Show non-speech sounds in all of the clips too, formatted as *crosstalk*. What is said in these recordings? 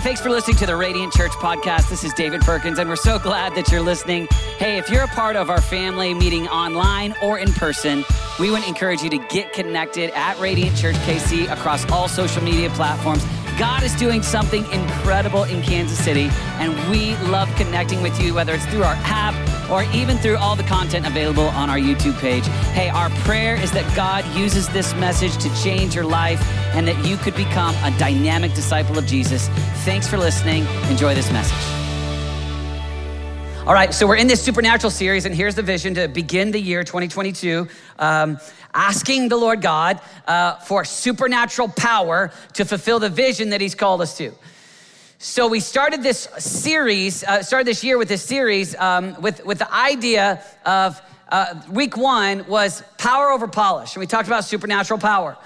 thanks for listening to the Radiant Church podcast. This is David Perkins, and we're so glad that you're listening. Hey, if you're a part of our family meeting online or in person, we would encourage you to get connected at Radiant Church KC across all social media platforms. God is doing something incredible in Kansas City, and we love connecting with you, whether it's through our app or even through all the content available on our YouTube page. Hey, our prayer is that God uses this message to change your life and that you could become a dynamic disciple of Jesus. Thanks for listening. Enjoy this message. All right, so we're in this supernatural series, and here's the vision to begin the year 2022. Um, asking the Lord God uh, for supernatural power to fulfill the vision that He's called us to. So we started this series, uh, started this year with this series um, with, with the idea of uh, week one was power over polish. And we talked about supernatural power.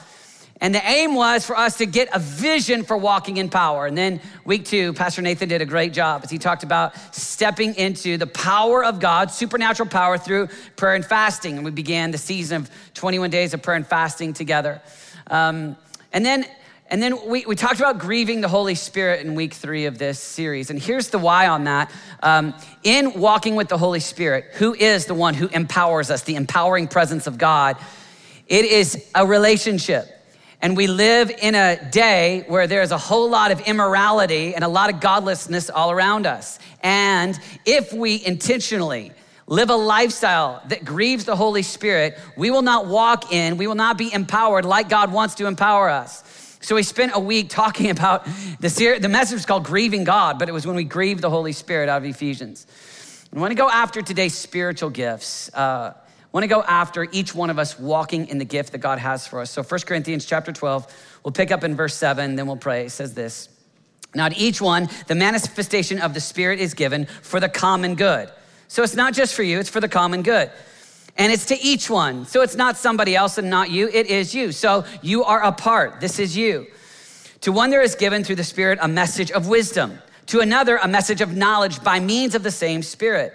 And the aim was for us to get a vision for walking in power. And then week two, Pastor Nathan did a great job as he talked about stepping into the power of God, supernatural power through prayer and fasting. And we began the season of 21 days of prayer and fasting together. Um, and then and then we, we talked about grieving the Holy Spirit in week three of this series. And here's the why on that. Um, in walking with the Holy Spirit, who is the one who empowers us, the empowering presence of God, it is a relationship. And we live in a day where there's a whole lot of immorality and a lot of godlessness all around us. And if we intentionally live a lifestyle that grieves the Holy Spirit, we will not walk in, we will not be empowered like God wants to empower us. So we spent a week talking *laughs* about the, the message was called Grieving God, but it was when we grieved the Holy Spirit out of Ephesians. I want to go after today's spiritual gifts. Uh, want to go after each one of us walking in the gift that God has for us. So 1 Corinthians chapter 12, we'll pick up in verse 7, then we'll pray. It says this. Now, to each one, the manifestation of the Spirit is given for the common good. So it's not just for you, it's for the common good. And it's to each one. So it's not somebody else and not you, it is you. So you are a part. This is you. To one, there is given through the Spirit a message of wisdom. To another, a message of knowledge by means of the same Spirit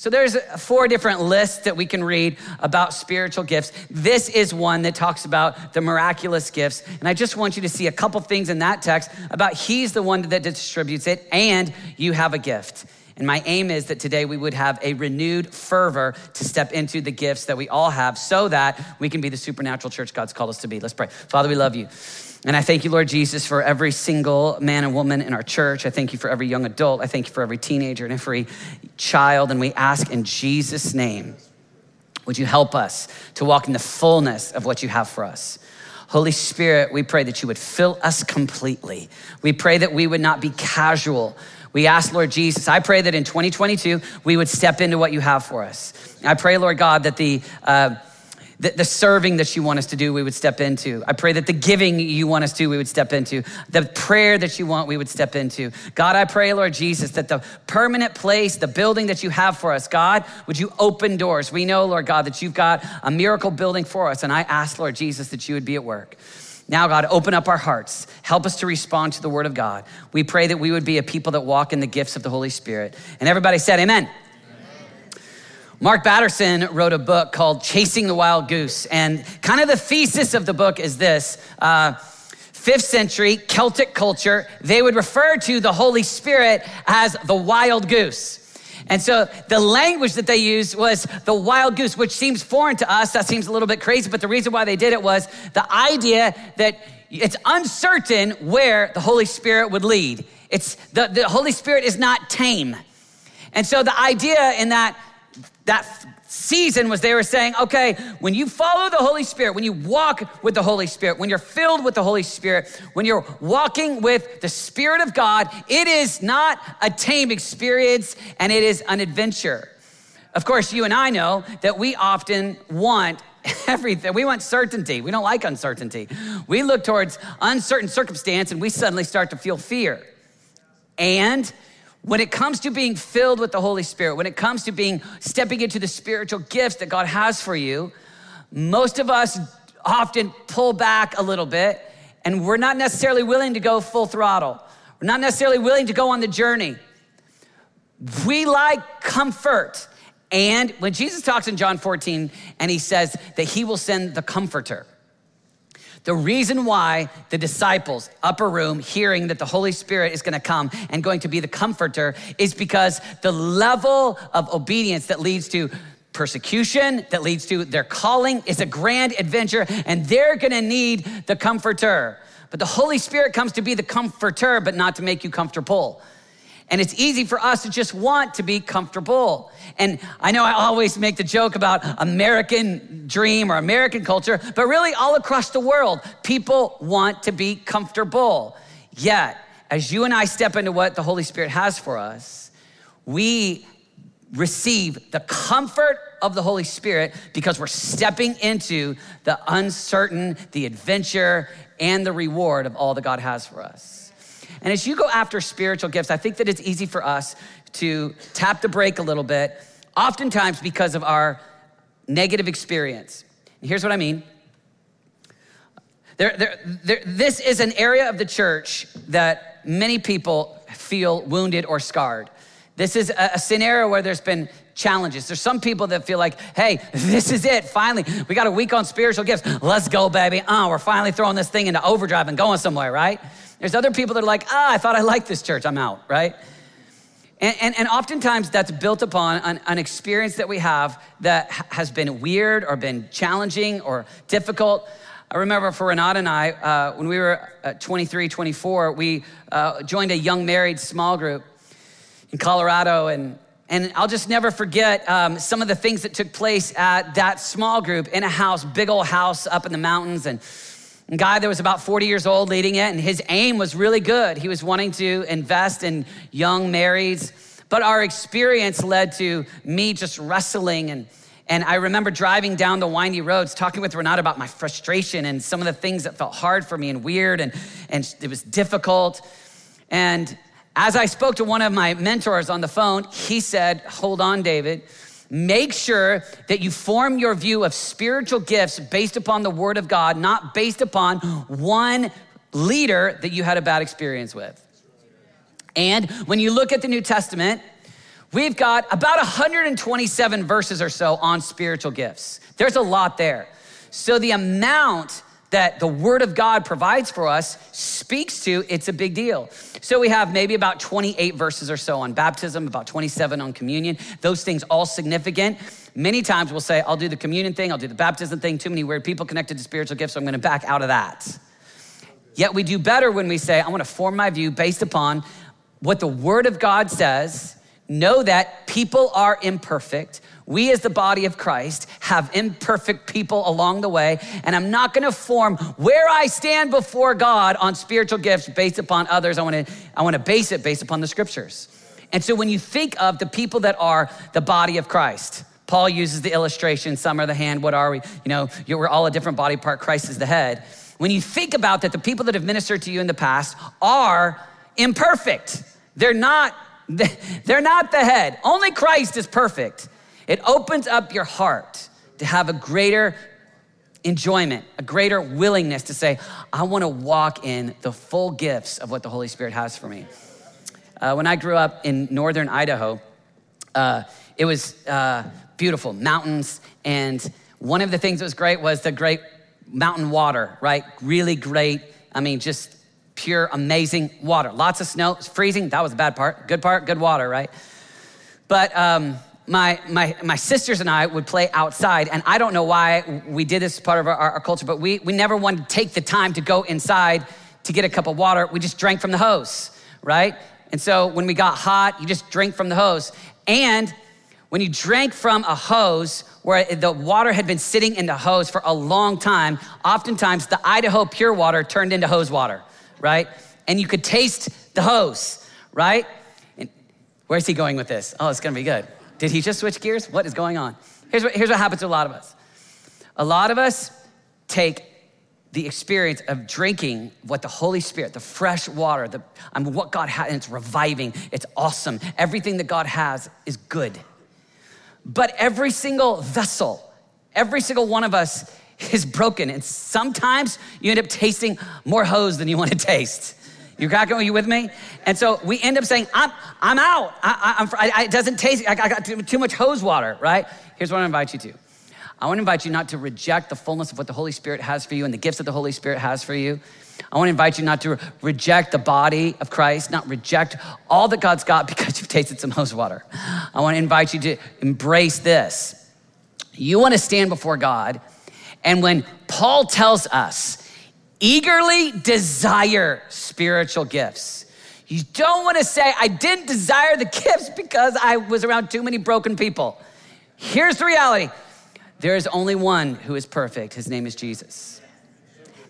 So there's four different lists that we can read about spiritual gifts. This is one that talks about the miraculous gifts. And I just want you to see a couple things in that text about he's the one that distributes it and you have a gift. And my aim is that today we would have a renewed fervor to step into the gifts that we all have so that we can be the supernatural church God's called us to be. Let's pray. Father, we love you. And I thank you, Lord Jesus, for every single man and woman in our church. I thank you for every young adult. I thank you for every teenager and every child. And we ask in Jesus' name, would you help us to walk in the fullness of what you have for us? Holy Spirit, we pray that you would fill us completely. We pray that we would not be casual. We ask, Lord Jesus, I pray that in 2022, we would step into what you have for us. I pray, Lord God, that the, uh, the, the, serving that you want us to do, we would step into. I pray that the giving you want us to, we would step into. The prayer that you want, we would step into. God, I pray, Lord Jesus, that the permanent place, the building that you have for us, God, would you open doors? We know, Lord God, that you've got a miracle building for us. And I ask, Lord Jesus, that you would be at work. Now, God, open up our hearts. Help us to respond to the word of God. We pray that we would be a people that walk in the gifts of the Holy Spirit. And everybody said, Amen. Mark Batterson wrote a book called Chasing the Wild Goose. And kind of the thesis of the book is this uh, fifth century Celtic culture, they would refer to the Holy Spirit as the wild goose. And so the language that they used was the wild goose, which seems foreign to us. That seems a little bit crazy, but the reason why they did it was the idea that it's uncertain where the Holy Spirit would lead. It's the, the Holy Spirit is not tame. And so the idea in that that season was they were saying, okay, when you follow the Holy Spirit, when you walk with the Holy Spirit, when you're filled with the Holy Spirit, when you're walking with the Spirit of God, it is not a tame experience and it is an adventure. Of course, you and I know that we often want *laughs* everything. We want certainty. We don't like uncertainty. We look towards uncertain circumstance and we suddenly start to feel fear. And when it comes to being filled with the Holy Spirit, when it comes to being stepping into the spiritual gifts that God has for you, most of us often pull back a little bit and we're not necessarily willing to go full throttle. We're not necessarily willing to go on the journey. We like comfort. And when Jesus talks in John 14 and he says that he will send the comforter, the reason why the disciples, upper room, hearing that the Holy Spirit is gonna come and going to be the comforter is because the level of obedience that leads to persecution, that leads to their calling is a grand adventure, and they're gonna need the comforter. But the Holy Spirit comes to be the comforter, but not to make you comfortable. And it's easy for us to just want to be comfortable. And I know I always make the joke about American dream or American culture, but really all across the world, people want to be comfortable. Yet, as you and I step into what the Holy Spirit has for us, we receive the comfort of the Holy Spirit because we're stepping into the uncertain, the adventure, and the reward of all that God has for us. And as you go after spiritual gifts, I think that it's easy for us to tap the brake a little bit, oftentimes because of our negative experience. And here's what I mean. There, there, there, this is an area of the church that many people feel wounded or scarred. This is a, a scenario where there's been challenges. There's some people that feel like, hey, *laughs* this is it. Finally, we got a week on spiritual gifts. Let's go, baby. Oh, we're finally throwing this thing into overdrive and going somewhere, right? There's other people that are like, ah, I thought I liked this church, I'm out, right? And, and, and oftentimes that's built upon an, an experience that we have that has been weird or been challenging or difficult. I remember for Renata and I, uh, when we were 23, 24, we uh, joined a young married small group in Colorado. And, and I'll just never forget um, some of the things that took place at that small group in a house, big old house up in the mountains. And a guy that was about 40 years old leading it, and his aim was really good. He was wanting to invest in young marrieds, but our experience led to me just wrestling and and I remember driving down the windy roads, talking with Renata about my frustration and some of the things that felt hard for me and weird and, and it was difficult. And as I spoke to one of my mentors on the phone, he said, Hold on, David. Make sure that you form your view of spiritual gifts based upon the word of God, not based upon one leader that you had a bad experience with. And when you look at the New Testament, we've got about 127 verses or so on spiritual gifts. There's a lot there. So the amount that the Word of God provides for us speaks to, it's a big deal. So we have maybe about 28 verses or so on baptism, about 27 on communion. Those things all significant. Many times we'll say, I'll do the communion thing, I'll do the baptism thing, too many weird people connected to spiritual gifts, so I'm gonna back out of that. Yet we do better when we say, I wanna form my view based upon what the Word of God says, know that people are imperfect we, as the body of Christ, have imperfect people along the way, and I'm not gonna form where I stand before God on spiritual gifts based upon others. I wanna, I wanna base it based upon the scriptures. And so when you think of the people that are the body of Christ, Paul uses the illustration some are the hand, what are we? You know, we're all a different body part, Christ is the head. When you think about that, the people that have ministered to you in the past are imperfect. They're not, *laughs* they're not the head. Only Christ is perfect. It opens up your heart to have a greater enjoyment, a greater willingness to say, I want to walk in the full gifts of what the Holy Spirit has for me. Uh, when I grew up in northern Idaho, uh, it was uh, beautiful, mountains. And one of the things that was great was the great mountain water, right? Really great. I mean, just pure, amazing water. Lots of snow, freezing. That was the bad part. Good part, good water, right? But um, my, my, my sisters and I would play outside, and I don't know why we did this part of our, our, culture, but we, we never wanted to take the time to go inside to get a cup of water. We just drank from the hose, right? And so when we got hot, you just drink from the hose. And when you drank from a hose where the water had been sitting in the hose for a long time, oftentimes the Idaho pure water turned into hose water, right? And you could taste the hose, right? And where's he going with this? Oh, it's gonna be good. Did he just switch gears? What is going on? Here's what, here's what happens to a lot of us. A lot of us take the experience of drinking what the Holy Spirit, the fresh water, the, I mean, what God has, and it's reviving, it's awesome. Everything that God has is good. But every single vessel, every single one of us is broken. And sometimes you end up tasting more hose than you want to taste. You got Are you with me? And so we end up saying, I'm, I'm out. I, I, I, it doesn't taste, I, I got too, too much hose water, right? Here's what I invite you to. I want to invite you not to reject the fullness of what the Holy Spirit has for you and the gifts that the Holy Spirit has for you. I want to invite you not to reject the body of Christ, not reject all that God's got *laughs* because you've tasted some hose water. I want to invite you to embrace this. You want to stand before God, and when Paul tells us, eagerly desire spiritual gifts. You don't want to say, I didn't desire the gifts because I was around too many broken people. Here's the reality there is only one who is perfect. His name is Jesus.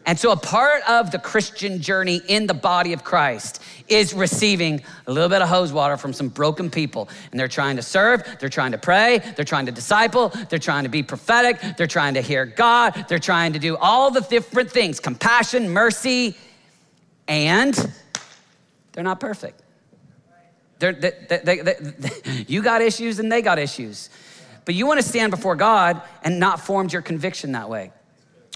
And so, a part of the Christian journey in the body of Christ is receiving a little bit of hose water from some broken people. And they're trying to serve, they're trying to pray, they're trying to disciple, they're trying to be prophetic, they're trying to hear God, they're trying to do all the different things compassion, mercy, and they're not perfect. They're, they, they, they, *laughs* you got issues and they got issues. But you want to stand before God and not formed your conviction that way.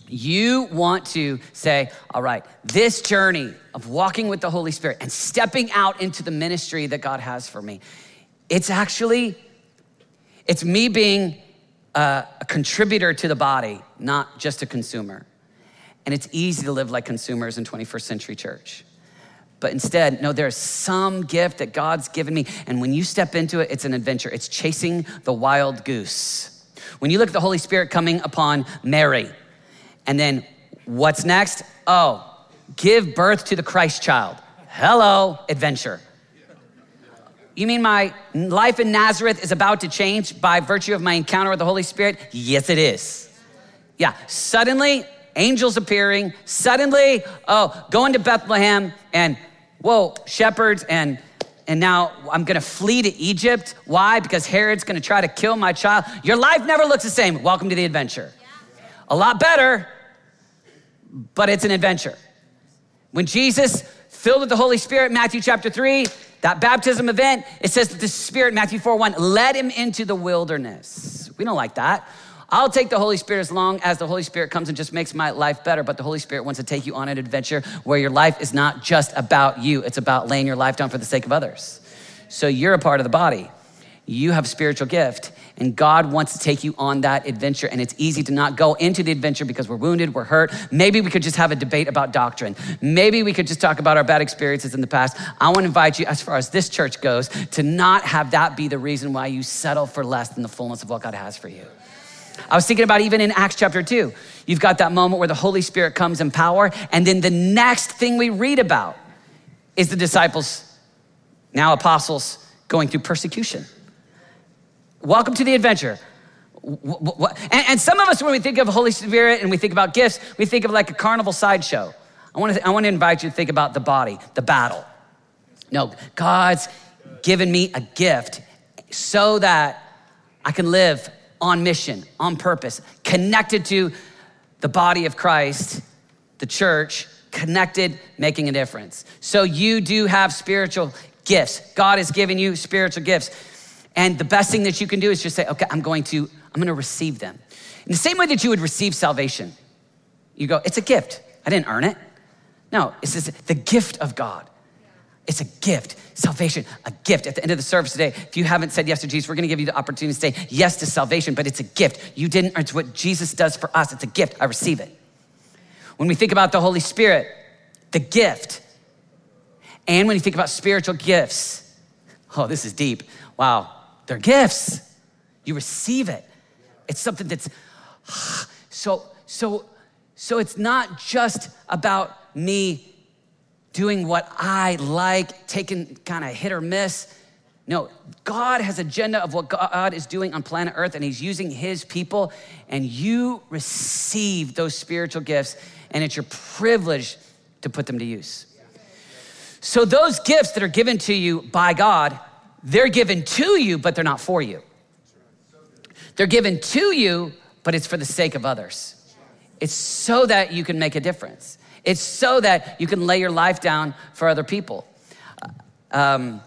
You want to say, all right, this journey of walking with the Holy Spirit and stepping out into the ministry that God has for me, it's actually, it's me being a, a contributor to the body, not just a consumer. And it's easy to live like consumers in 21st century church. But instead, no, there's some gift that God's given me. And when you step into it, it's an adventure. It's chasing the wild goose. When you look at the Holy Spirit coming upon Mary, and then what's next? Oh, give birth to the Christ child. Hello, adventure. You mean my life in Nazareth is about to change by virtue of my encounter with the Holy Spirit? Yes, it is. Yeah, suddenly, angels appearing, suddenly, oh, going to Bethlehem, and whoa, shepherds and and now I'm gonna flee to Egypt. Why? Because Herod's gonna try to kill my child. Your life never looks the same. Welcome to the adventure. A lot better, but it's an adventure. When Jesus, filled with the Holy Spirit, Matthew chapter 3, that baptism event, it says that the Spirit, Matthew 4 1, led him into the wilderness. We don't like that. I'll take the Holy Spirit as long as the Holy Spirit comes and just makes my life better. But the Holy Spirit wants to take you on an adventure where your life is not just about you, it's about laying your life down for the sake of others. So you're a part of the body. You have spiritual gift, and God wants to take you on that adventure. And it's easy to not go into the adventure because we're wounded, we're hurt. Maybe we could just have a debate about doctrine. Maybe we could just talk about our bad experiences in the past. I want to invite you, as far as this church goes, to not have that be the reason why you settle for less than the fullness of what God has for you. I was thinking about even in Acts chapter 2, you've got that moment where the Holy Spirit comes in power, and then the next thing we read about is the disciples, now apostles, going through persecution. Welcome to the adventure. And some of us, when we think of Holy Spirit and we think about gifts, we think of like a carnival sideshow. I want to, I want to invite you to think about the body, the battle. No, God's given me a gift so that I can live on mission, on purpose, connected to the body of Christ, the church, connected, making a difference. So you do have spiritual gifts. God has given you spiritual gifts. And the best thing that you can do is just say, okay, I'm going to, I'm going to receive them. In the same way that you would receive salvation, you go, it's a gift. I didn't earn it. No, it's just the gift of God. It's a gift. Salvation, a gift. At the end of the service today, if you haven't said yes to Jesus, we're gonna give you the opportunity to say yes to salvation, but it's a gift. You didn't, earn it's what Jesus does for us. It's a gift. I receive it. When we think about the Holy Spirit, the gift, and when you think about spiritual gifts, oh, this is deep. Wow, they're gifts. You receive it. It's something that's *sighs* so, so, so it's not just about me doing what I like, taking kind of hit or miss. No, God has agenda of what God is doing on planet Earth, and He's using His people, and you receive those spiritual gifts, and it's your privilege to put them to use. So, those gifts that are given to you by God, they're given to you, but they're not for you. They're given to you, but it's for the sake of others. It's so that you can make a difference. It's so that you can lay your life down for other people. Um,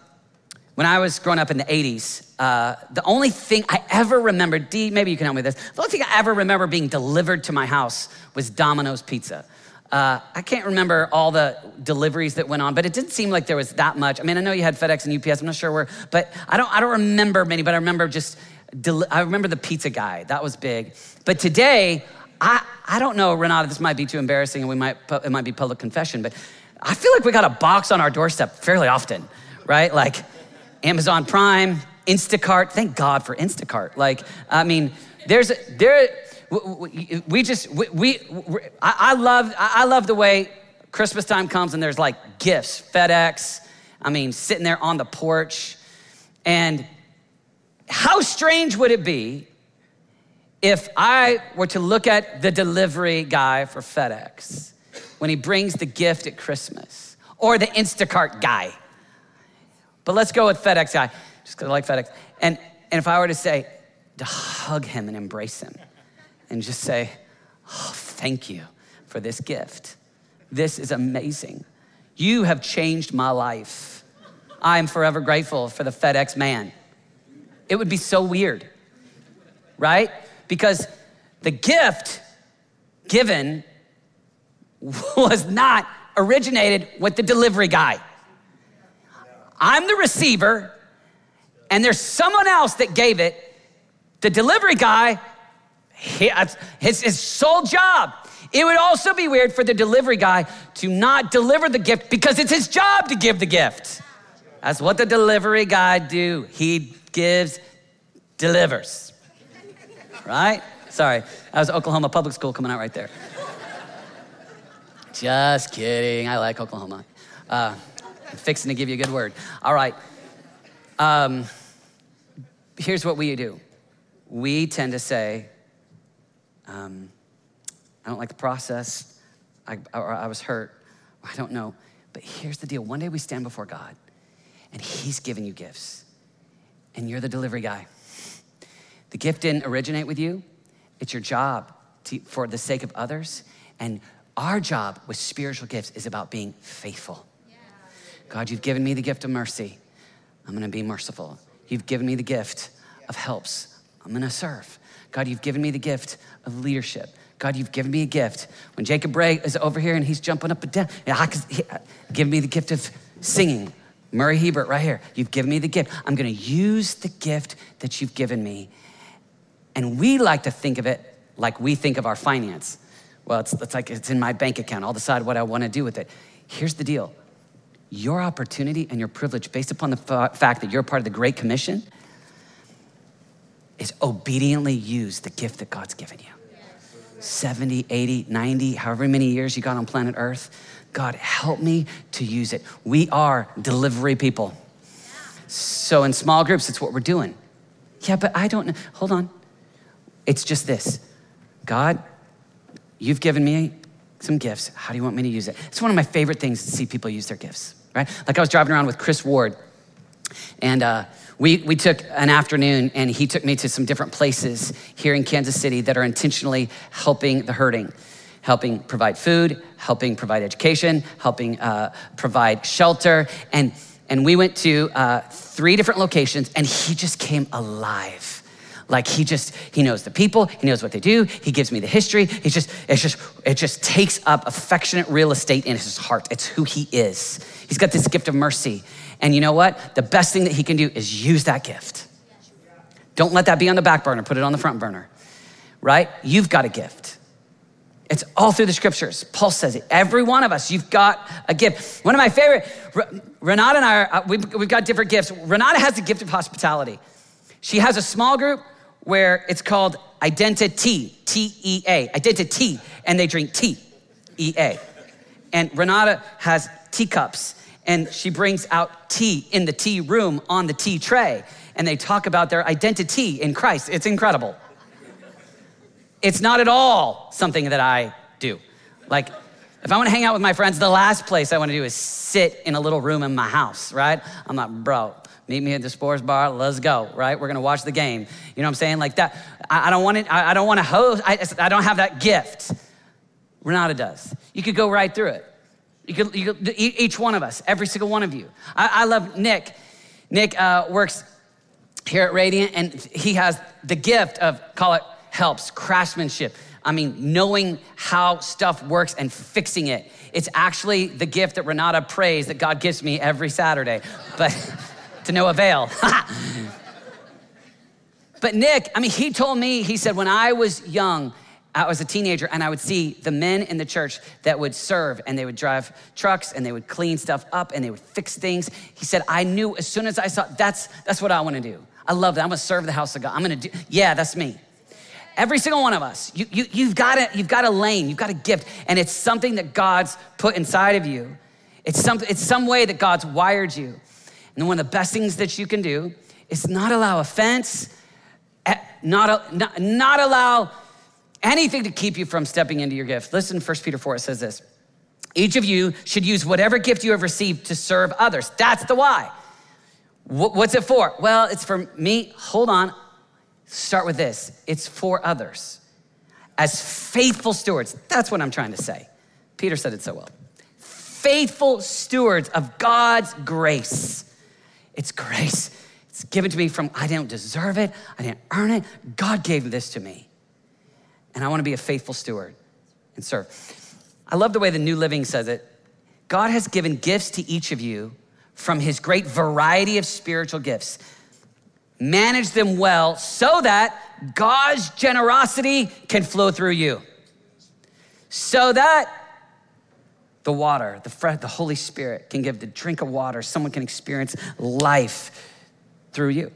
when I was growing up in the 80s, uh, the only thing I ever remember, D, maybe you can help me with this. The only thing I ever remember being delivered to my house was Domino's Pizza. Uh, I can't remember all the deliveries that went on, but it didn't seem like there was that much. I mean, I know you had FedEx and UPS. I'm not sure where, but I don't. I don't remember many. But I remember just. I remember the pizza guy. That was big. But today, I I don't know, Renata. This might be too embarrassing, and we might it might be public confession, but I feel like we got a box on our doorstep fairly often, right? Like Amazon Prime, Instacart. Thank God for Instacart. Like, I mean, there's there we just we, we I love I love the way Christmas time comes and there's like gifts, FedEx. I mean, sitting there on the porch, and how strange would it be if I were to look at the delivery guy for FedEx when he brings the gift at Christmas, or the Instacart guy? But let's go with FedEx guy, just because I like FedEx. And and if I were to say to hug him and embrace him and just say, oh, thank you for this gift. This is amazing. You have changed my life. I am forever grateful for the FedEx man. It would be so weird, right? Because the gift given *laughs* was not originated with the delivery guy. I'm the receiver, and there's someone else that gave it. The delivery guy his, his sole job. It would also be weird for the delivery guy to not deliver the gift because it's his job to give the gift. That's what the delivery guy do. He gives, delivers. Right? Sorry, that was Oklahoma Public School coming out right there. Just kidding. I like Oklahoma. Uh, I'm fixing to give you a good word. All right. Um, here's what we do we tend to say, um, I don't like the process. I, or I was hurt. I don't know. But here's the deal one day we stand before God, and He's giving you gifts, and you're the delivery guy. The gift didn't originate with you, it's your job to, for the sake of others. And our job with spiritual gifts is about being faithful. God, you've given me the gift of mercy. I'm gonna be merciful. You've given me the gift of helps. I'm gonna serve. God, you've given me the gift of leadership. God, you've given me a gift. When Jacob Bray is over here and he's jumping up and down, uh, give me the gift of singing. Murray Hebert, right here. You've given me the gift. I'm going to use the gift that you've given me. And we like to think of it like we think of our finance. Well, it's, it's like it's in my bank account. I'll decide what I want to do with it. Here's the deal your opportunity and your privilege, based upon the fact that you're part of the Great Commission, is obediently use the gift that God's given you. 70, 80, 90, however many years you got on planet Earth. God, help me to use it. We are delivery people. So in small groups, it's what we're doing. Yeah, but I don't know. Hold on. It's just this God, you've given me some gifts. How do you want me to use it? It's one of my favorite things to see people use their gifts, right? Like I was driving around with Chris Ward, and uh, we, we took an afternoon and he took me to some different places here in Kansas City that are intentionally helping the hurting, helping provide food, helping provide education, helping uh, provide shelter. And, and we went to uh, three different locations and he just came alive. Like he just he knows the people he knows what they do he gives me the history. He just it's just it just takes up affectionate real estate in his heart. It's who he is. He's got this gift of mercy and you know what? The best thing that he can do is use that gift. Don't let that be on the back burner, put it on the front burner, right? You've got a gift. It's all through the scriptures. Paul says it. Every one of us, you've got a gift. One of my favorite, Renata and I, are, uh, we've, we've got different gifts. Renata has the gift of hospitality. She has a small group where it's called Identity, T E A, Identity, and they drink tea, E A. And Renata has teacups and she brings out tea in the tea room on the tea tray and they talk about their identity in Christ. It's incredible. It's not at all something that I do. Like, if I want to hang out with my friends, the last place I want to do is sit in a little room in my house, right? I'm like, bro, meet me at the sports bar, let's go, right? We're gonna watch the game. You know what I'm saying? Like that. I, I don't want it, I, I, don't want to host, I, I don't have that gift. Renata does. You could go right through it. You could, you could each one of us, every single one of you. I, I love Nick. Nick uh, works here at Radiant, and he has the gift of, call it helps, craftsmanship. I mean, knowing how stuff works and fixing it. It's actually the gift that Renata prays that God gives me every Saturday, but *laughs* to no avail. *laughs* but Nick, I mean, he told me, he said, when I was young, I was a teenager and I would see the men in the church that would serve and they would drive trucks and they would clean stuff up and they would fix things. He said, I knew as soon as I saw that's that's what I want to do. I love that. I'm gonna serve the house of God. I'm gonna do, yeah, that's me. Every single one of us, you, you, you've, got a, you've got a lane, you've got a gift, and it's something that God's put inside of you. It's some, it's some way that God's wired you. And one of the best things that you can do is not allow offense, eh, not, not, not allow anything to keep you from stepping into your gift. Listen, 1 Peter 4, it says this. Each of you should use whatever gift you have received to serve others. That's the why. What's it for? Well, it's for me. Hold on. Start with this it's for others. As faithful stewards, that's what I'm trying to say. Peter said it so well. Faithful stewards of God's grace. It's grace. It's given to me from, I didn't deserve it, I didn't earn it. God gave this to me. And I want to be a faithful steward and serve. I love the way the New Living says it. God has given gifts to each of you from his great variety of spiritual gifts. Manage them well so that God's generosity can flow through you. So that the water, the, the Holy Spirit can give the drink of water, someone can experience life through you.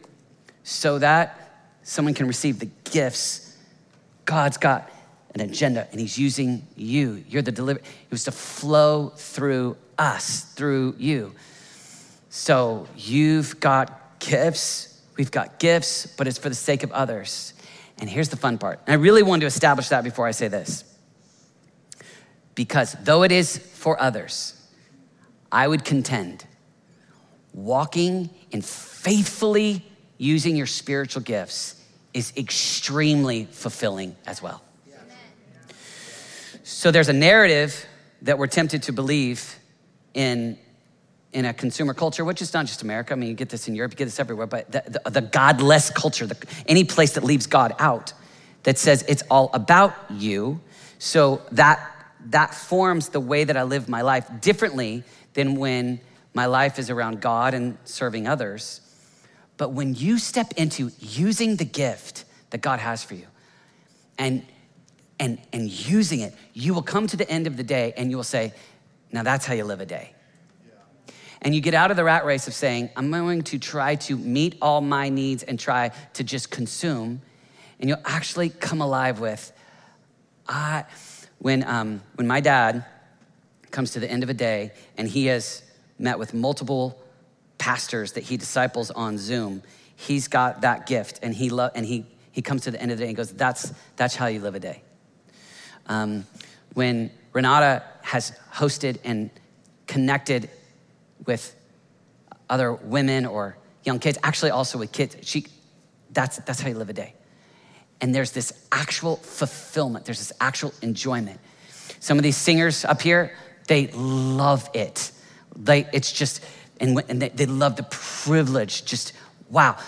So that someone can receive the gifts. God's got an agenda and he's using you. You're the deliver. It was to flow through us, through you. So you've got gifts, we've got gifts, but it's for the sake of others. And here's the fun part. And I really wanted to establish that before I say this. Because though it is for others, I would contend walking and faithfully using your spiritual gifts is extremely fulfilling as well. So there's a narrative that we're tempted to believe in in a consumer culture, which is not just America. I mean, you get this in Europe, you get this everywhere, but the, the, the godless culture, the, any place that leaves God out, that says it's all about you. So that that forms the way that I live my life differently than when my life is around God and serving others. But when you step into using the gift that God has for you and and and using it, you will come to the end of the day and you will say, now that's how you live a day. And you get out of the rat race of saying, I'm going to try to meet all my needs and try to just consume, and you'll actually come alive with, I, when, um, when my dad comes to the end of a day and he has met with multiple pastors that he disciples on Zoom, he's got that gift and he, lo- and he, he comes to the end of the day and goes, that's, that's how you live a day. Um, when Renata has hosted and connected with other women or young kids, actually also with kids. She, that's, that's how you live a day. And there's this actual fulfillment, there's this actual enjoyment. Some of these singers up here, they love it. They, it's just, and, and they, they love the privilege. Just, wow.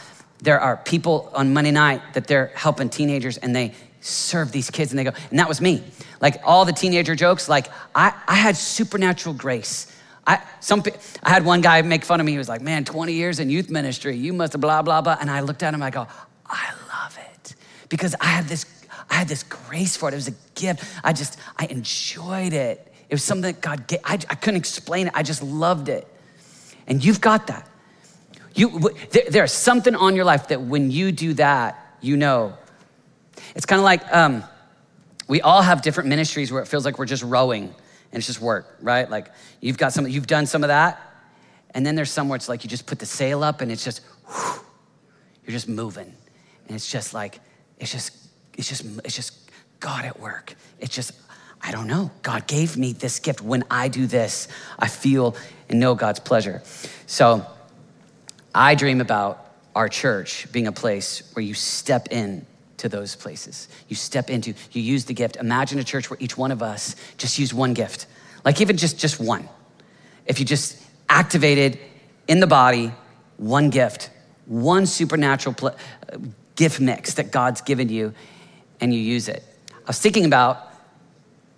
There are people on Monday night that they're helping teenagers and they serve these kids and they go, and that was me. Like all the teenager jokes, like I, I had supernatural grace I, some, I had one guy make fun of me. He was like, man, 20 years in youth ministry, you must have blah, blah, blah. And I looked at him, I go, I love it. Because I had this, I had this grace for it. It was a gift. I just, I enjoyed it. It was something that God gave. I, I couldn't explain it. I just loved it. And you've got that. You, there, there's something on your life that when you do that, you know. It's kind of like um, we all have different ministries where it feels like we're just rowing and it's just work, right? Like you've got some, you've done some of that, and then there's somewhere it's like you just put the sail up and it's just, whew, you're just moving, and it's just like, it's just, it's just, it's just God at work. It's just, I don't know. God gave me this gift. When I do this, I feel and know God's pleasure. So I dream about our church being a place where you step in to those places. You step into, you use the gift. Imagine a church where each one of us just use one gift, like even just, just one. If you just activated in the body one gift, one supernatural pl- uh, gift mix that God's given you, and you use it. I was thinking about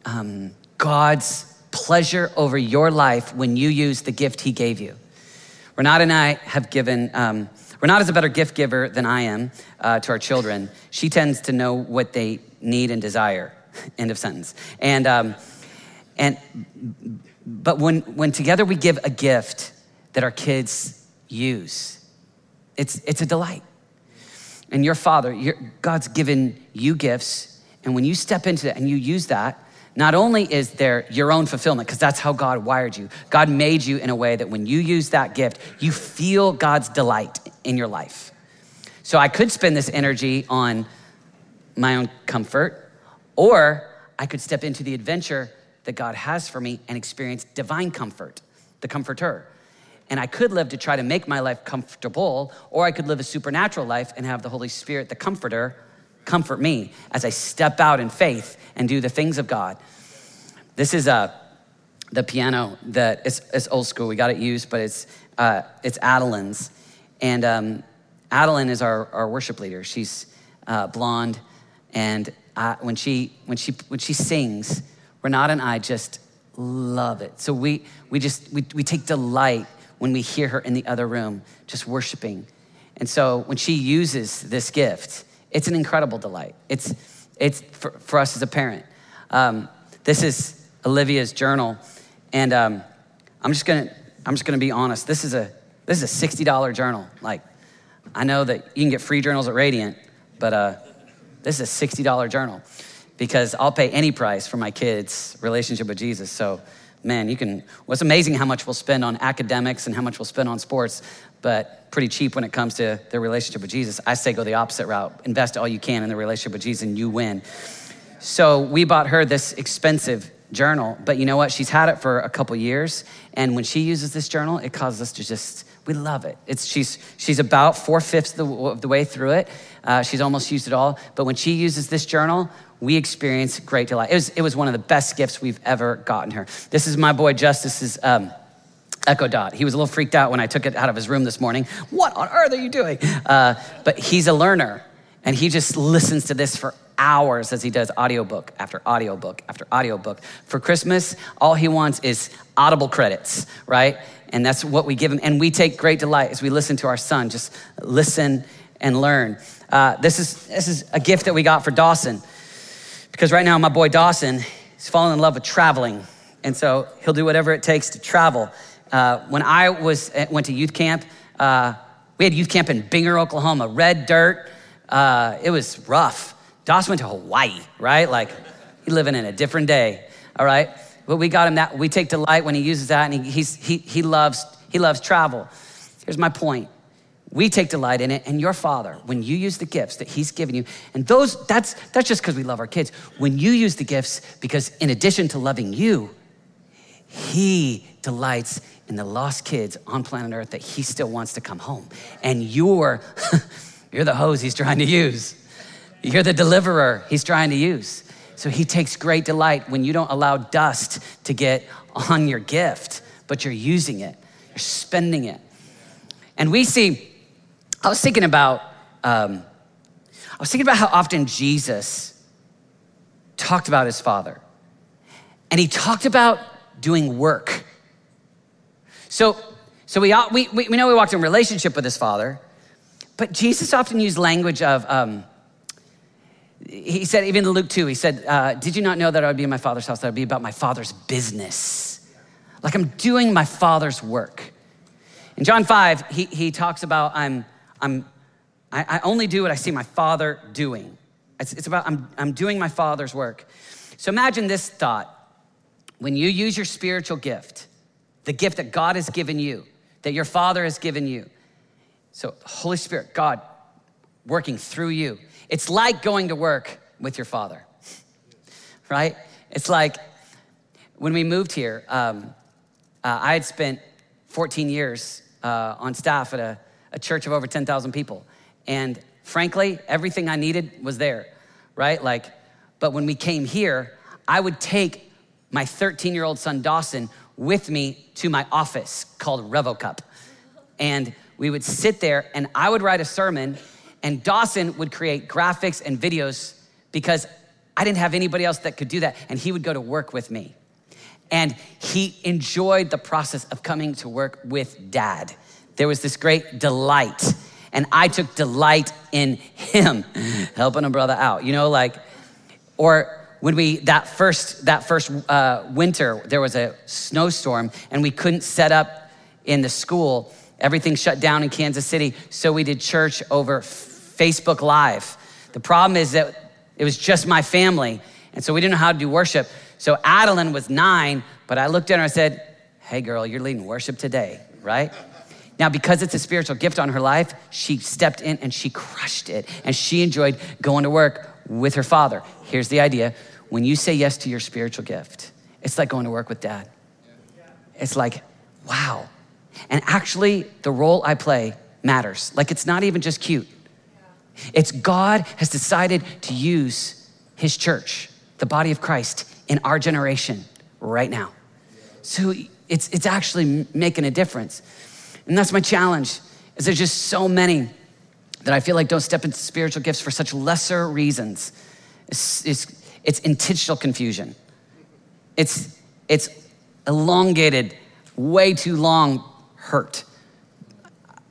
um, God's pleasure over your life when you use the gift He gave you. Renata and I have given, um, Renata's a better gift giver than I am uh, to our children. She tends to know what they need and desire. *laughs* End of sentence. And, um, and, but when, when together we give a gift that our kids use, it's, it's a delight. And your father, God's given you gifts. And when you step into it and you use that, not only is there your own fulfillment, because that's how God wired you, God made you in a way that when you use that gift, you feel God's delight in your life. So I could spend this energy on my own comfort, or I could step into the adventure that God has for me and experience divine comfort, the comforter. And I could live to try to make my life comfortable, or I could live a supernatural life and have the Holy Spirit, the comforter, comfort me as I step out in faith and do the things of God. This is uh, the piano that it's, old school. We got it used, but it's, uh, it's Adeline's. And um, Adeline is our, our worship leader. She's uh, blonde. And uh, when, she, when, she, when she sings, Renata and I just love it. So we, we just, we, we take delight when we hear her in the other room just worshiping. And so when she uses this gift, it's an incredible delight. It's, it's for, for us as a parent. Um, this is Olivia's journal, and um, I'm just gonna I'm just gonna be honest. This is a this is a sixty dollar journal. Like, I know that you can get free journals at Radiant, but uh, this is a sixty dollar journal because I'll pay any price for my kids' relationship with Jesus. So, man, you can. What's amazing how much we'll spend on academics and how much we'll spend on sports, but pretty cheap when it comes to their relationship with Jesus. I say go the opposite route. Invest all you can in the relationship with Jesus and you win. So we bought her this expensive journal, but you know what? She's had it for a couple years. And when she uses this journal, it causes us to just, we love it. It's, she's, she's about four fifths of, the way through it. Uh, she's almost used it all. But when she uses this journal, we experience great delight. It was, it was one of the best gifts we've ever gotten her. This is my boy Justice's um, Echo Dot. He was a little freaked out when I took it out of his room this morning. What on earth are you doing? Uh, but he's a learner, and he just listens to this for hours as he does audiobook after audiobook after audiobook. For Christmas, all he wants is audible credits, right? And that's what we give him. And we take great delight as we listen to our son, just listen and learn. Uh, this, is, this is a gift that we got for Dawson because right now my boy Dawson is falling in love with traveling. And so he'll do whatever it takes to travel. Uh, when I was uh, went to youth camp, uh, we had youth camp in Binger, Oklahoma, red dirt. Uh, it was rough. Doss went to Hawaii, right? Like he's living in a different day, all right? But we got him that. We take delight when he uses that, and he, he, he loves he loves travel. Here's my point. We take delight in it, and your father, when you use the gifts that he's given you, and those that's that's just because we love our kids. When you use the gifts, because in addition to loving you, he delights in the lost kids on planet Earth that he still wants to come home. And you're, *laughs* you're the hose he's trying to use. You're the deliverer he's trying to use. So he takes great delight when you don't allow dust to get on your gift, but you're using it, you're spending it. And we see, I was thinking about, um, I was thinking about how often Jesus talked about his father. And he talked about doing work. So, so we, we, we know we walked in relationship with his father, but Jesus often used language of, um, he said, even in Luke 2, he said, uh, Did you not know that I would be in my father's house, that I would be about my father's business? Like I'm doing my father's work. In John 5, he, he talks about, I'm, I'm, I, I only do what I see my father doing. It's, it's about, I'm, I'm doing my father's work. So imagine this thought when you use your spiritual gift, the gift that God has given you, that your Father has given you. So, Holy Spirit, God working through you. It's like going to work with your Father, right? It's like when we moved here, um, uh, I had spent 14 years uh, on staff at a, a church of over 10,000 people. And frankly, everything I needed was there, right? Like, but when we came here, I would take my 13 year old son Dawson with me to my office called RevoCup. And we would sit there and I would write a sermon and Dawson would create graphics and videos because I didn't have anybody else that could do that. And he would go to work with me. And he enjoyed the process of coming to work with dad. There was this great delight. And I took delight in him *laughs* helping a brother out. You know, like, or when we that first that first uh, winter there was a snowstorm and we couldn't set up in the school. Everything shut down in kansas city. So we did church over facebook live. The problem is that it was just my family and so we didn't know how to do worship. So adeline was nine but i looked at her and said hey girl you're leading worship today right? Now, because it's a spiritual gift on her life, she stepped in and she crushed it. And she enjoyed going to work with her father. Here's the idea when you say yes to your spiritual gift, it's like going to work with dad. It's like, wow. And actually, the role I play matters. Like, it's not even just cute. It's God has decided to use his church, the body of Christ, in our generation right now. So it's, it's actually making a difference. And that's my challenge, is there's just so many that I feel like don't step into spiritual gifts for such lesser reasons. It's, it's, it's intentional confusion. It's, it's elongated, way too long hurt.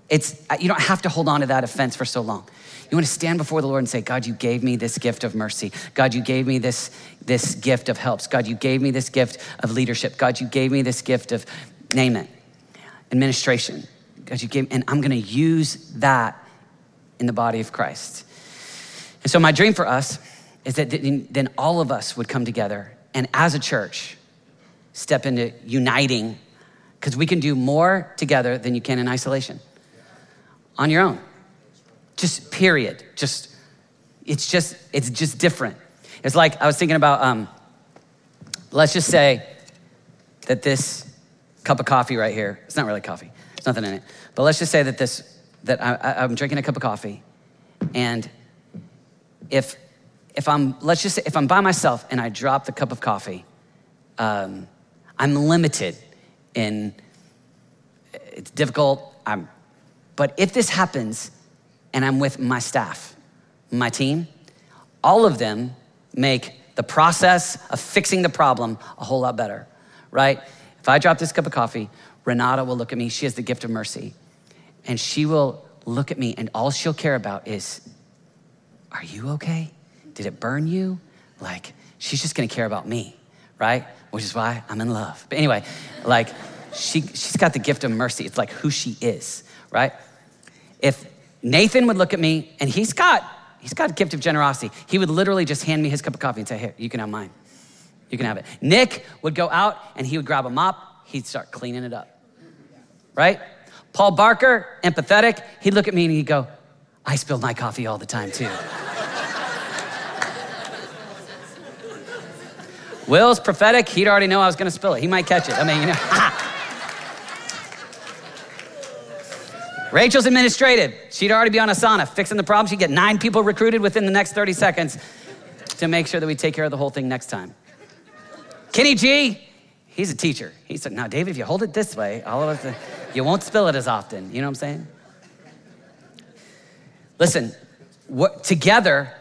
It's, you don't have to hold on to that offense for so long. You want to stand before the Lord and say, God, you gave me this gift of mercy. God, you gave me this, this gift of helps. God, you gave me this gift of leadership. God, you gave me this gift of, name it, administration. God, you gave, and I'm going to use that in the body of Christ. And so, my dream for us is that then all of us would come together and, as a church, step into uniting because we can do more together than you can in isolation on your own. Just period. Just, it's just, it's just different. It's like I was thinking about, um, let's just say that this cup of coffee right here, it's not really coffee, there's nothing in it, but let's just say that this that I, am drinking a cup of coffee, and if if I'm let's just say if I'm by myself and I drop the cup of coffee, um, I'm limited in it's difficult. I'm, but if this happens, and I'm with my staff, my team, all of them make the process of fixing the problem a whole lot better, right? If I drop this cup of coffee, Renata will look at me. She has the gift of mercy and she will look at me, and all she'll care about is, Are you okay? Did it burn you? Like, she's just gonna care about me, right? Which is why I'm in love. But anyway, like, she, she's got the gift of mercy. It's like who she is, right? If Nathan would look at me, and he's got, he's got a gift of generosity, he would literally just hand me his cup of coffee and say, Here, you can have mine. You can have it. Nick would go out and he would grab a mop, he'd start cleaning it up, right? Paul Barker, empathetic, he'd look at me and he'd go, I spill my coffee all the time too. *laughs* Will's prophetic, he'd already know I was gonna spill it. He might catch it. I mean, you know. *laughs* Rachel's administrative. She'd already be on Asana fixing the problem. She'd get nine people recruited within the next 30 seconds to make sure that we take care of the whole thing next time. Kenny G, he's a teacher. He said, Now, David, if you hold it this way, all of us. You won't spill it as often. You know what I'm saying? Listen, together,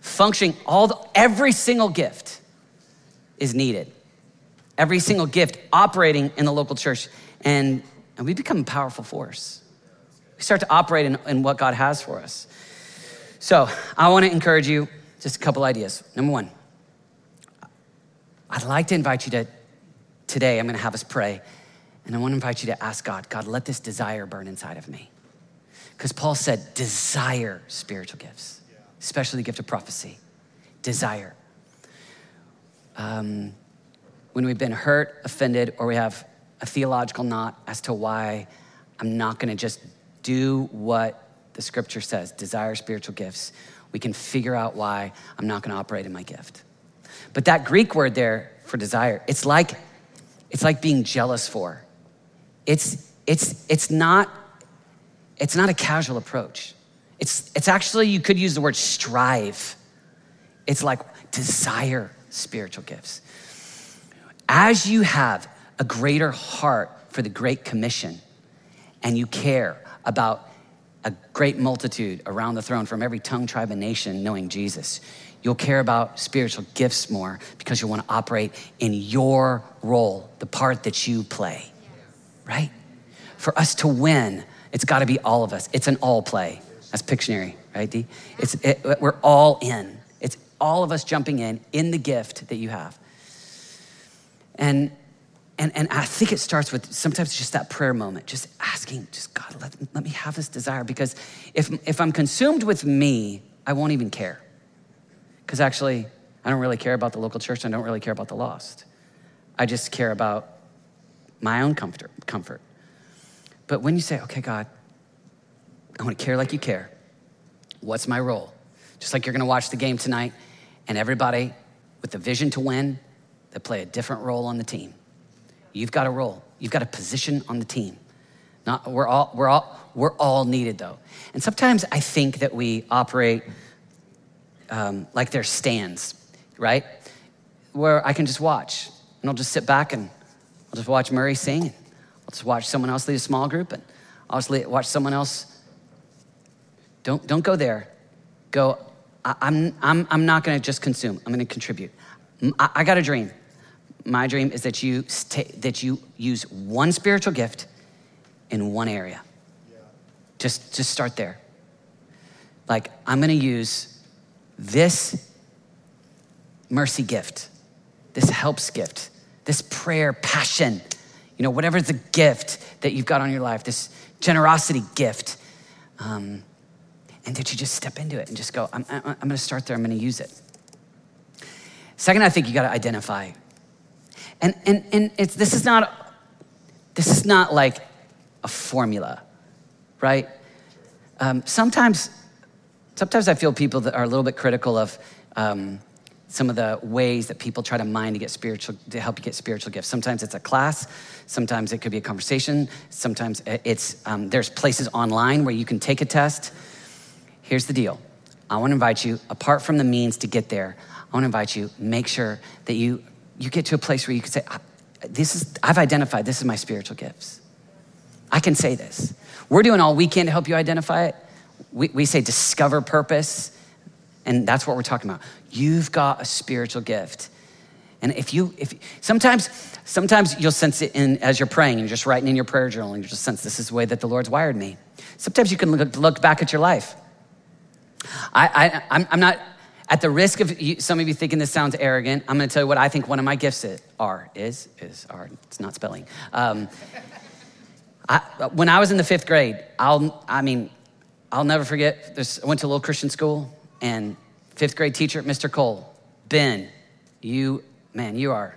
functioning, all the, every single gift is needed. Every single gift operating in the local church. And, and we become a powerful force. We start to operate in, in what God has for us. So I want to encourage you just a couple ideas. Number one, I'd like to invite you to, today, I'm going to have us pray and I want to invite you to ask God, God, let this desire burn inside of me. Because Paul said, desire spiritual gifts, especially the gift of prophecy. Desire. Um, when we've been hurt, offended, or we have a theological knot as to why I'm not going to just do what the scripture says, desire spiritual gifts, we can figure out why I'm not going to operate in my gift. But that Greek word there for desire, it's like it's like being jealous for. It's, it's, it's, not, it's not a casual approach. It's, it's actually, you could use the word strive. It's like desire spiritual gifts. As you have a greater heart for the Great Commission and you care about a great multitude around the throne from every tongue, tribe, and nation knowing Jesus, you'll care about spiritual gifts more because you want to operate in your role, the part that you play, right? For us to win, it's got to be all of us. It's an all play. That's Pictionary, right? It's, it, we're all in. It's all of us jumping in, in the gift that you have. And, and, and I think it starts with sometimes just that prayer moment, just asking, just God, let, let me have this desire. Because if, if I'm consumed with me, I won't even care. Because actually, I don't really care about the local church. I don't really care about the lost. I just care about my own comfort. comfort. But when you say, okay, God, I want to care like you care, what's my role? Just like you're going to watch the game tonight, and everybody with the vision to win, they play a different role on the team. You've got a role. You've got a position on the team. Not, we're, all, we're, all, we're all needed, though. And sometimes I think that we operate um, like they're stands, right? Where I can just watch, and I'll just sit back and I'll just watch Murray sing. And I'll just watch someone else lead a small group, and I'll just watch someone else. Don't, don't go there. Go, I, I'm, I'm, I'm not gonna just consume, I'm gonna contribute. I, I got a dream. My dream is that you, that you use one spiritual gift in one area. Just, just start there. Like, I'm gonna use this mercy gift, this helps gift, this prayer passion, you know, whatever the gift that you've got on your life, this generosity gift, um, and that you just step into it and just go, I'm, I'm, I'm gonna start there, I'm gonna use it. Second, I think you gotta identify. And, and, and it's, this is not, this is not like a formula, right? Um, sometimes sometimes I feel people that are a little bit critical of um, some of the ways that people try to mine to get spiritual to help you get spiritual gifts. Sometimes it's a class, sometimes it could be a conversation, sometimes it's um, there's places online where you can take a test. Here's the deal. I want to invite you, apart from the means to get there, I want to invite you, make sure that you you get to a place where you can say, this is I've identified this is my spiritual gifts. I can say this. We're doing all weekend to help you identify it we, we say discover purpose, and that's what we're talking about. You've got a spiritual gift. And if you, if sometimes, sometimes you'll sense it in as you're praying and you're just writing in your prayer journal and you just sense this is the way that the Lord's wired me. Sometimes you can look, look back at your life. I, I, I'm, not, at the risk of you, some of you thinking this sounds arrogant, I'm going to tell you what I think one of my gifts are is is are. It's not spelling. Um, I, when I was in the fifth grade, I'll I mean I'll never forget. I went to a little Christian school, and fifth grade teacher, Mr. Cole, Ben, you, man, you are,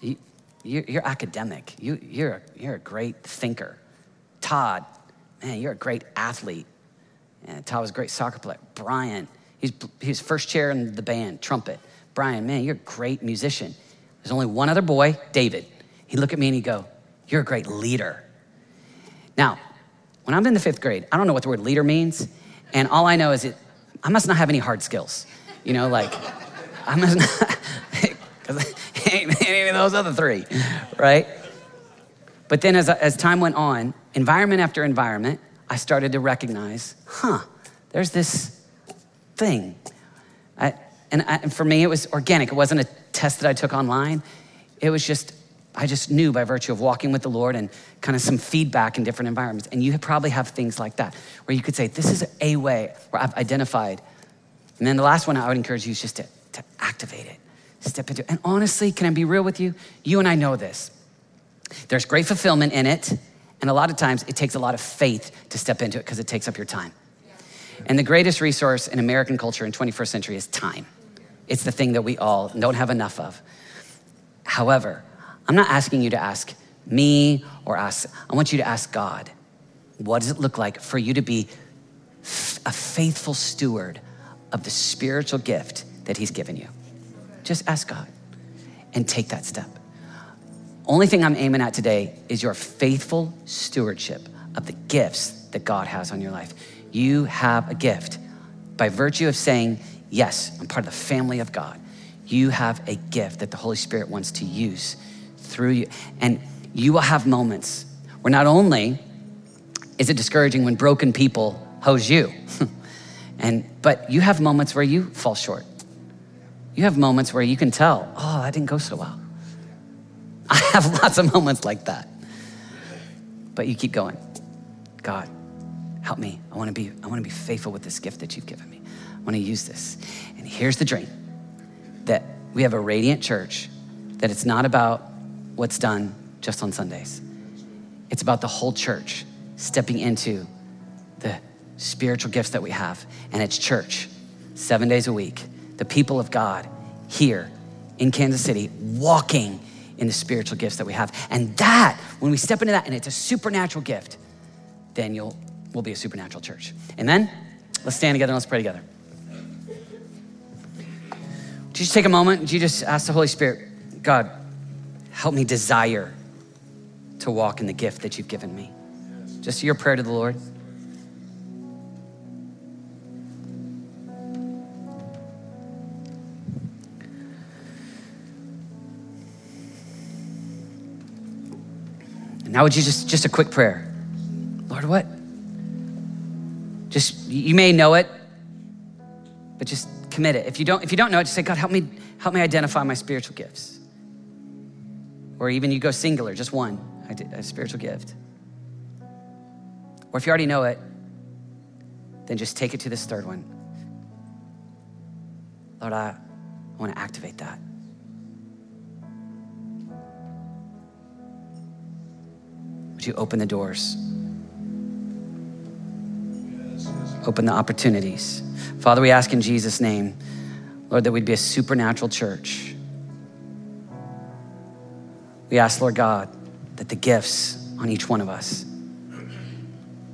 you, you're, academic. You, you're, a, you're a great thinker. Todd, man, you're a great athlete. And Todd was a great soccer player. Brian, he's, he's first chair in the band, trumpet. Brian, man, you're a great musician. There's only one other boy, David. He'd look at me and he'd go, You're a great leader. Now, when I'm in the fifth grade, I don't know what the word leader means. And all I know is it, I must not have any hard skills. You know, like, I must not, *laughs* because *laughs* any of those other three, right? But then as, as time went on, environment after environment, I started to recognize, huh, there's this thing. I, and, I, and for me, it was organic. It wasn't a test that I took online. It was just I just knew by virtue of walking with the Lord and kind of some feedback in different environments. And you probably have things like that where you could say, This is a way where I've identified. And then the last one I would encourage you is just to, to activate it, step into it. And honestly, can I be real with you? You and I know this. There's great fulfillment in it. And a lot of times it takes a lot of faith to step into it because it takes up your time. And the greatest resource in American culture in 21st century is time. It's the thing that we all don't have enough of. However, I'm not asking you to ask me or ask, I want you to ask God, what does it look like for you to be a faithful steward of the spiritual gift that He's given you? Just ask God and take that step. Only thing I'm aiming at today is your faithful stewardship of the gifts that God has on your life. You have a gift. By virtue of saying, Yes, I'm part of the family of God, you have a gift that the Holy Spirit wants to use through you. And you will have moments where not only is it discouraging when broken people hose you, *laughs* and but you have moments where you fall short. You have moments where you can tell, oh, that didn't go so well. *laughs* I have lots of moments like that. But you keep going. God, help me. I want to be I want to be faithful with this gift that you've given me. I want to use this. And here's the dream. That we have a radiant church that it's not about what's done just on Sundays. It's about the whole church stepping into the spiritual gifts that we have. And it's church, seven days a week, the people of God here in Kansas City, walking in the spiritual gifts that we have. And that, when we step into that, and it's a supernatural gift, then you'll will be a supernatural church. Amen? Let's stand together and let's pray together. You just take a moment? Would you just ask the Holy Spirit, God, help me desire to walk in the gift that you've given me? Just your prayer to the Lord. And now, would you just, just a quick prayer? Lord, what? Just, you may know it, but just commit it. If you don't, if you don't know it, just say, God, help me, help me identify my spiritual gifts. Or even you go singular, just one, a spiritual gift. Or if you already know it, then just take it to this third one. Lord, I, I want to activate that. Would you open the doors? Open the opportunities. Father, we ask in Jesus' name, Lord, that we'd be a supernatural church. We ask, Lord God, that the gifts on each one of us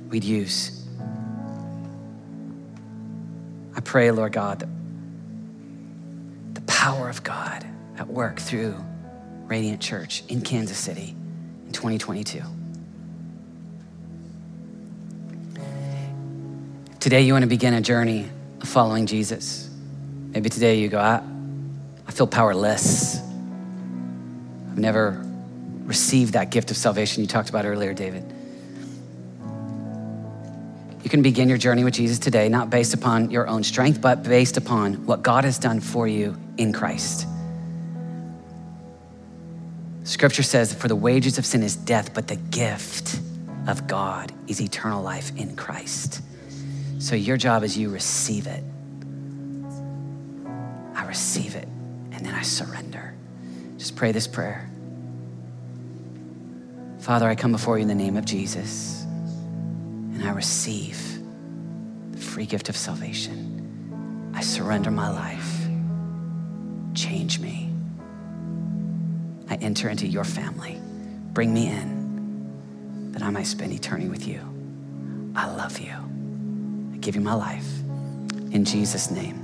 we'd use. I pray, Lord God, that the power of God at work through Radiant Church in Kansas City in 2022. Today, you want to begin a journey of following Jesus. Maybe today you go, I, I feel powerless. I've never received that gift of salvation you talked about earlier, David. You can begin your journey with Jesus today, not based upon your own strength, but based upon what God has done for you in Christ. Scripture says, For the wages of sin is death, but the gift of God is eternal life in Christ. So your job is you receive it. I receive it, and then I surrender. Just pray this prayer. Father, I come before you in the name of Jesus, and I receive the free gift of salvation. I surrender my life. Change me. I enter into your family. Bring me in that I might spend eternity with you. I love you I give you my life. In Jesus' name.